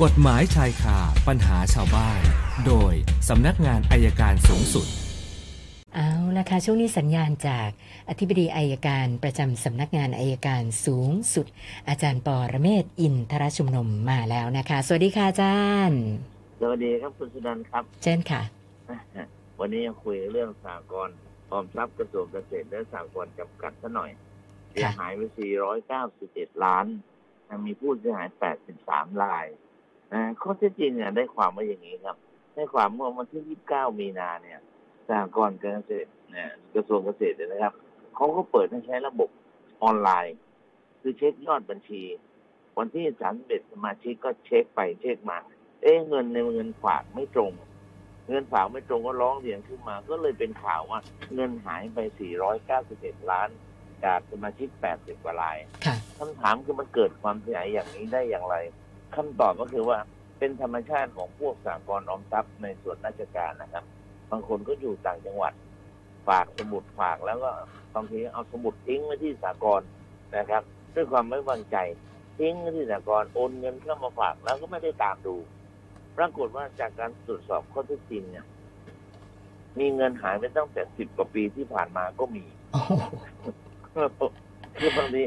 กฎหมายชายคาปัญหาชาวบ้าน โดยสำนักงานอัยการสูงสุด เอาละค่ะ ช่วงนี้สัญญาณจากอธิบดีอัยการประจำสำนักงานอัยการสูงสุด อาจารย์ปรเมศวร์อินทรชุมนุมมาแล้วนะคะ สวัสดีค่ะอาจารย์ สวัสดีครับคุณสุนันท์ครับเช่นค่ะ วันนี้จะคุยเรื่องสหกรณ์ออมทรัพย์กระทรวงเกษตรและสหกรณ์จำกัดซะหน่อยเสียหายไป 491ล้าน มีผู้เสียหาย 83ราย นะข้อเท็จจริงเนี่ยได้ความว่าอย่างนี้ครับ ได้ความเมื่อวันที่ 29 มีนาเนี่ยสากลการเกษตรเนี่ยกระทรวงเกษตรเนี่ยนะครับเขาก็เปิดให้ใช้ระบบออนไลน์ คือเช็คยอดบัญชี วันที่ 31 สมาชิกก็เช็คไปเช็คมา เอ๊ะเงินในเงินฝากไม่ตรง เงินฝากไม่ตรงก็ร้องเรียนขึ้นมา ก็เลยเป็นข่าวว่าเงินหายไป 491 ล้านจากสมาชิก 80 กว่ารายค่ะคำถามคือมันเกิดความเสียหายอย่างนี้ได้อย่างไร คำตอบก็คือว่าเป็นธรรมชาติของพวกสากลออมทรัพย์ในส่วนราชการนะครับ บางคนก็อยู่ต่างจังหวัด ฝากสมุดฝากแล้วก็บางทีเอาสมุดทิ้งไว้ที่สากลนะครับ ด้วยความไม่วางใจทิ้งไว้ที่สากลโอนเงินเข้ามาฝากแล้วก็ไม่ได้ตามดู ปรากฏว่าจากการตรวจสอบข้อเท็จจริงเนี่ยมีเงินหายไปตั้งแต่สิบกว่าปีที่ผ่านมาก็มีโอ้โหคือบางที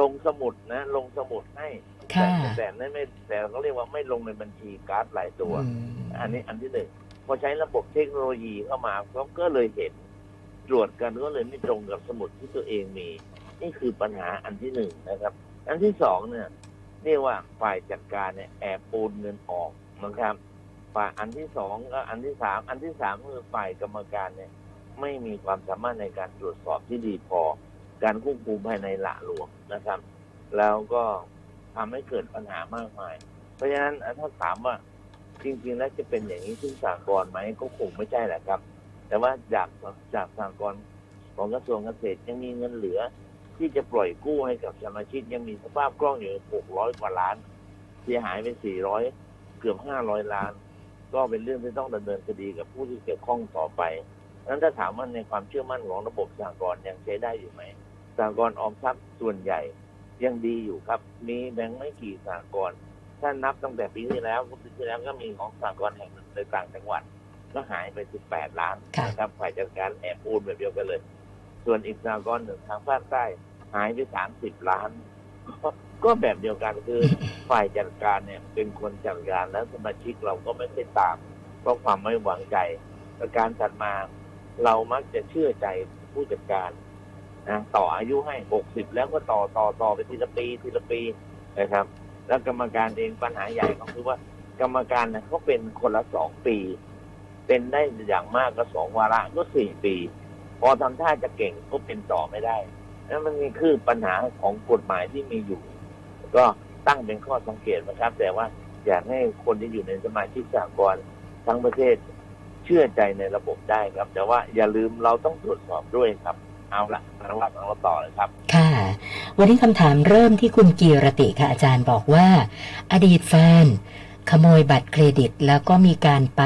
ลงสมุดนะ ลงสมุดให้ค่ะ แต่แต่ไม่ไม่แต่เขาเรียกว่าไม่ลงในบัญชีการ์ดหลายตัวอืมอันนี้อันที่หนึ่งพอใช้ระบบเทคโนโลยีเข้ามาเขาก็เลยเห็นตรวจกันก็เลยไม่ตรงกับสมุดที่ตัวเองมี นี่คือปัญหาอันที่หนึ่งนะครับ อันที่สองเนี่ยเรียกว่าฝ่ายจัดการเนี่ยแอบโอนเงินออกนะครับฝ่ายอันที่สองก็อันที่สามอันที่สามคือฝ่ายกรรมการเนี่ย ไม่มีความสามารถในการตรวจสอบที่ดีพอ การควบคุมภายในหละหลวมนะครับ แล้วก็ ทำให้เกิดปัญหามากมาย เพราะฉะนั้นถ้าถามว่าจริงๆแล้วจะเป็นอย่างนี้ทุกสากลไหมก็คงไม่ใช่แหละครับ แต่ว่าจากจากสากลของกระทรวงเกษตรยังมีเงินเหลือ ที่จะปล่อยกู้ให้กับสมาชิกยังมีสภาพคล่องอยู่600กว่าล้าน เสียหายไป400เกือบ500ล้าน ก็เป็นเรื่องที่ต้องดำเนินคดีกับผู้ที่เกี่ยวข้องต่อไปนั้นถ้าถามว่าในความเชื่อมั่นของระบบสากลยังใช้ได้อยู่ไหมสากลออมทรัพย์ส่วนใหญ่ ยังดีอยู่ครับ มีแบงค์ไม่กี่สากลถ้านับตั้งแต่ปีที่แล้วปีที่แล้วก็มีของสากลแห่งหนึ่งในต่างจังหวัด ก็หายไป 18 ล้านค่ะนะครับฝ่ายจัดการแอบโอนแบบเดียวกันเลย ส่วนอีกสากลหนึ่งทางภาคใต้หายไป 30 ล้าน ก็แบบเดียวกันคือฝ่ายจัดการเนี่ยเป็นคนจัดการแล้วสมาชิกเราก็ไม่ได้ตามเพราะความไม่หวังใจประการถัดมา เรามักจะเชื่อใจผู้จัดการ นะต่ออายุให้60แล้วก็ต่อต่อต่อไปทีละปีทีละปีนะครับ แล้วกรรมการเองปัญหาใหญ่ก็คือว่ากรรมการนะเขาเป็นคนละสองปี เป็นได้อย่างมากก็สองวาระก็สี่ปี พอทำท่าจะเก่งก็เป็นต่อไม่ได้นั่นมันนี่คือปัญหาของกฎหมายที่มีอยู่ ก็ตั้งเป็นข้อสังเกตนะครับ แต่ว่าอยากให้คนที่อยู่ในสมาชิกสากลทั้งประเทศเชื่อใจในระบบได้ครับ แต่ว่าอย่าลืมเราต้องตรวจสอบด้วยครับ เอาละเรารับเราต่อเลยครับ ค่ะ วันนี้คำถามเริ่มที่คุณกีรติค่ะอาจารย์บอกว่า อดีตแฟน ขโมยบัตรเครดิตแล้วก็มีการไป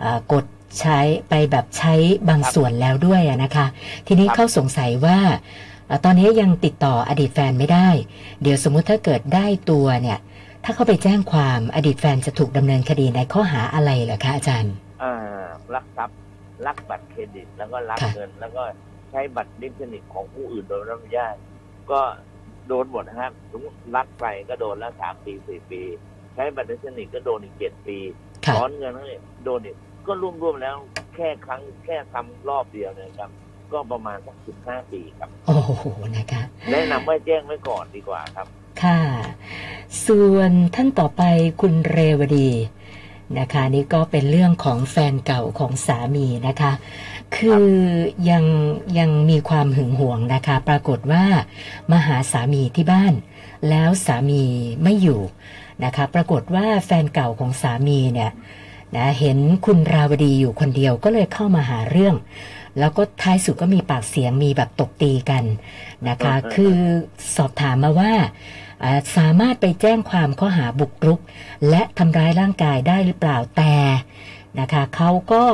เอ่อกดใช้ไปแบบใช้บางส่วนแล้วด้วยอะนะคะ ทีนี้ครับเขาสงสัยว่าเอ่อตอนนี้ยังติดต่ออดีตแฟนไม่ได้ เดี๋ยวสมมุติถ้าเกิดได้ตัวเนี่ย ถ้าเขาไปแจ้งความอดีตแฟนจะถูกดำเนินคดีในข้อหาอะไรเหรอคะอาจารย์อ่าลักทรัพย์ลักบัตรเครดิตแล้วก็ลักค่ะเงินแล้วก็ ใช้บัตรดิจิทัลของผู้อื่นโดยไม่ได้รับอนุญาตก็โดนหมดนะครับสมมติลักไปก็โดนแล้วสามปีสี่ปี ใช้บัตรดิจิทัลก็โดนอีกเจ็ดปีค่ะถอนเงินนั่นเองโดนอีกก็รวมๆแล้วแค่ครั้งแค่ทำรอบเดียวเนี่ยครับก็ประมาณสักสิบห้าปีครับ โอ้โหนะคะแนะนำว่าแจ้งไว้ก่อนดีกว่าครับ ค่ะ ส่วนท่านต่อไปคุณเรวดีนะคะ นี่ก็เป็นเรื่องของแฟนเก่าของสามีนะคะ คือยังยังมีความหึงหวงนะคะ ปรากฏว่ามาหาสามีที่บ้าน แล้วสามีไม่อยู่นะคะ ปรากฏว่าแฟนเก่าของสามีเนี่ยนะเห็นคุณราวดีอยู่คนเดียวก็เลยเข้ามาหาเรื่อง แล้วก็ท้ายสุดก็มีปากเสียงมีแบบตบตีกันนะคะอืมคือสอบถามมาว่าอ่าสามารถไปแจ้งความข้อหาบุกรุก และทำร้ายร่างกายได้หรือเปล่าแต่นะคะเขาก็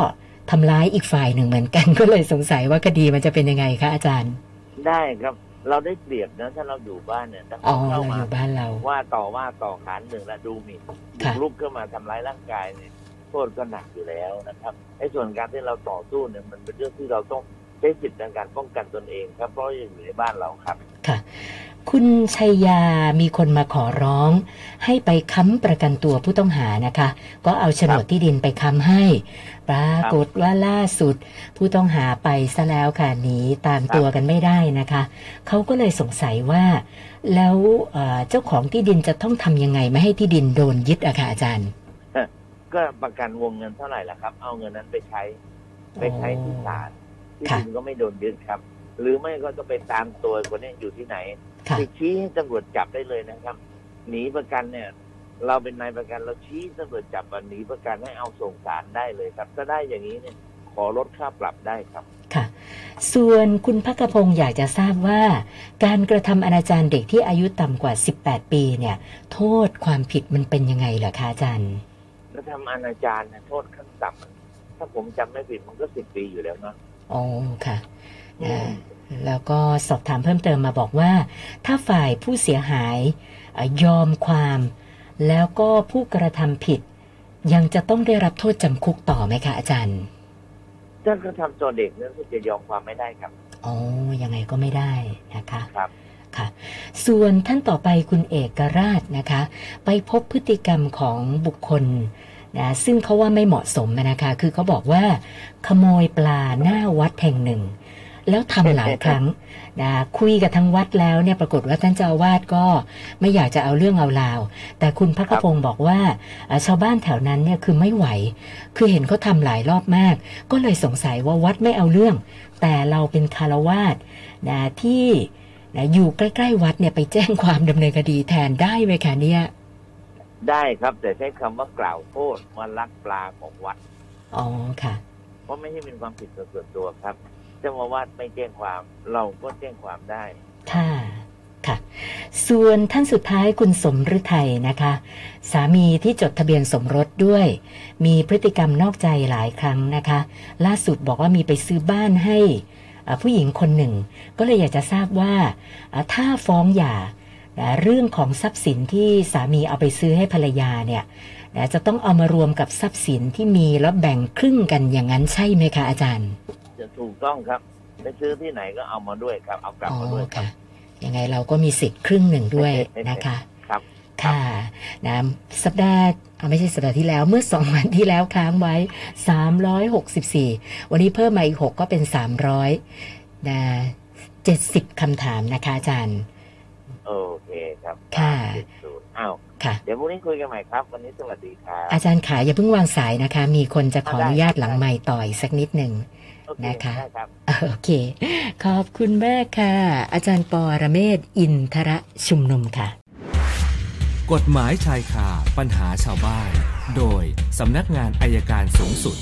ทำร้ายอีกฝ่ายหนึ่งเหมือนกัน ก็เลยสงสัยว่าคดีมันจะเป็นยังไงคะอาจารย์ ได้ครับเราได้เปรียบนะถ้าเราอยู่บ้านเนี่ยถ้าอ๋อเขาเราเข้าอมายู่บ้านเราว่าต่อว่าต่อขานหนึ่งและดูหมิ่นบุค่ะกลุกขึ้นมาทำร้ายร่างกายเนี่ยโทษก็หนักอยู่แล้วนะครับไอ้ส่วนการที่เราต่อสู้เนี่ยมันเป็นเรื่องที่เราต้องใช้สิทธิ์ในการป้องกันตนเองครับเพราะอยู่ในบ้านเราครับ ค่ะ คุณชัยยามีคนมาขอร้อง ให้ไปค้ำประกันตัวผู้ต้องหานะคะ ก็เอาโฉนดที่ดินไปค้ำให้ ปรากฏว่าล่าสุด ผู้ต้องหาไปซะแล้วค่ะหนีตามตัวกันไม่ได้นะคะ เขาก็เลยสงสัยว่า แล้วเอ่อเจ้าของที่ดินจะต้องทำยังไงไม่ให้ที่ดินโดนยึดอะค่ะอาจารย์ ก็ประกันวงเงินเท่าไหร่ล่ะครับ เอาเงินนั้นไปใช้ไปใช้ที่ศาลที่ค่ะดินก็ไม่โดนยึดครับ หรือไม่ก็ต้องไปตามตัวคนนี้อยู่ที่ไหนค่ะ ไปชี้ให้ตำรวจจับได้เลยนะครับ หนีประกันเนี่ย เราเป็นนายประกันเราชี้ตำรวจจับว่าหนีประกันให้เอาส่งศาลได้เลยครับ ถ้าได้อย่างนี้เนี่ยขอลดค่าปรับได้ครับค่ะ ส่วนคุณพักกพงศ์อยากจะทราบว่า การกระทำอนาจารเด็กที่อายุต่ำกว่า 18 ปีเนี่ย โทษความผิดมันเป็นยังไงเหรอคะอาจารย์แล้วทำอนาจารเนี่ยโทษขั้นต่ำถ้าผมจำไม่ผิดมันก็สิบปีอยู่แล้วเนาะอ๋อค่ะอ่า แล้วก็สอบถามเพิ่มเติมมาบอกว่า ถ้าฝ่ายผู้เสียหายเอ่อยอมความ แล้วก็ผู้กระทำผิด ยังจะต้องได้รับโทษจำคุกต่อไหมคะอาจารย์ถ้ากระทำตัวเด็กเนี่ยก็จะยอมความไม่ได้ครับอ๋อยังไงก็ไม่ได้นะคะครับค่ะส่วนท่านต่อไปคุณเอกราชนะคะ ไปพบพฤติกรรมของบุคคลนะซึ่งเขาว่าไม่เหมาะสมนะคะ คือเขาบอกว่า ขโมยปลาหน้าวัดแห่งหนึ่ง แล้วทำหลายครั้งนะคุยกับทางวัดแล้วเนี่ยปรากฏว่าท่านเจ้าอาวาสก็ไม่อยากจะเอาเรื่องเอาราว แต่คุณพักขพงศ์บอกว่าเอ่อชาวบ้านแถวนั้นเนี่ยคือไม่ไหว คือเห็นเขาทำหลายรอบมาก ก็เลยสงสัยว่าวัดไม่เอาเรื่อง แต่เราเป็นคารวาสนะที่นะอยู่ใกล้ๆวัดเนี่ยไปแจ้งความดำเนินคดีแทนได้ไหมคะเนี่ยได้ครับแต่ใช้คำว่ากล่าวโทษว่าลักปลาของวัดอ๋อค่ะ เพราะไม่ใช่เป็นความผิดส่วนตัวครับเจ้าอาวาสไม่แจ้งความ เราก็แจ้งความได้ ค่ะ ค่ะ ส่วนท่านสุดท้ายคุณสมฤทัยนะคะ สามีที่จดทะเบียนสมรสด้วย มีพฤติกรรมนอกใจหลายครั้งนะคะ ล่าสุดบอกว่ามีไปซื้อบ้านให้ผู้หญิงคนหนึ่ง ก็เลยอยากจะทราบว่า ถ้าฟ้องหย่าเรื่องของทรัพย์สินที่สามีเอาไปซื้อให้ภรรยาเนี่ยจะต้องเอามารวมกับทรัพย์สินที่มีแล้วแบ่งครึ่งกันอย่างนั้นใช่ไหมคะอาจารย์ จะถูกต้องครับไปซื้อที่ไหนก็เอามาด้วยครับ เอากลับอ๋อมาด้วยครับค่ะยังไงเราก็มีสิทธิ์ครึ่งหนึ่งด้วยนะคะครับค่ะนะสัปดาห์เอาไม่ใช่สัปดาห์ที่แล้วเมื่อสองวันที่แล้วค้างไว้ 364 วันนี้เพิ่มมาอีก 6 ก็เป็น 300นะ70คำถามนะคะอาจารย์โอเคครับค่ะศูนย์อ้าวค่ะเดี๋ยวพรุ่งนี้คุยกันใหม่ครับ วันนี้สวัสดีครับอาจารย์ขาอย่าเพิ่งวางสายนะคะ มีคนจะขออนุญาตได้หลังไม้ต่อยสักนิดหนึ่งโอเค นะคะได้ครับโอเค ขอบคุณมากค่ะ อาจารย์ปอระเมศวร์อินทระชุมนุมค่ะ กฎหมายชายคาปัญหาชาวบ้าน โดยสำนักงานอายการสูงสุด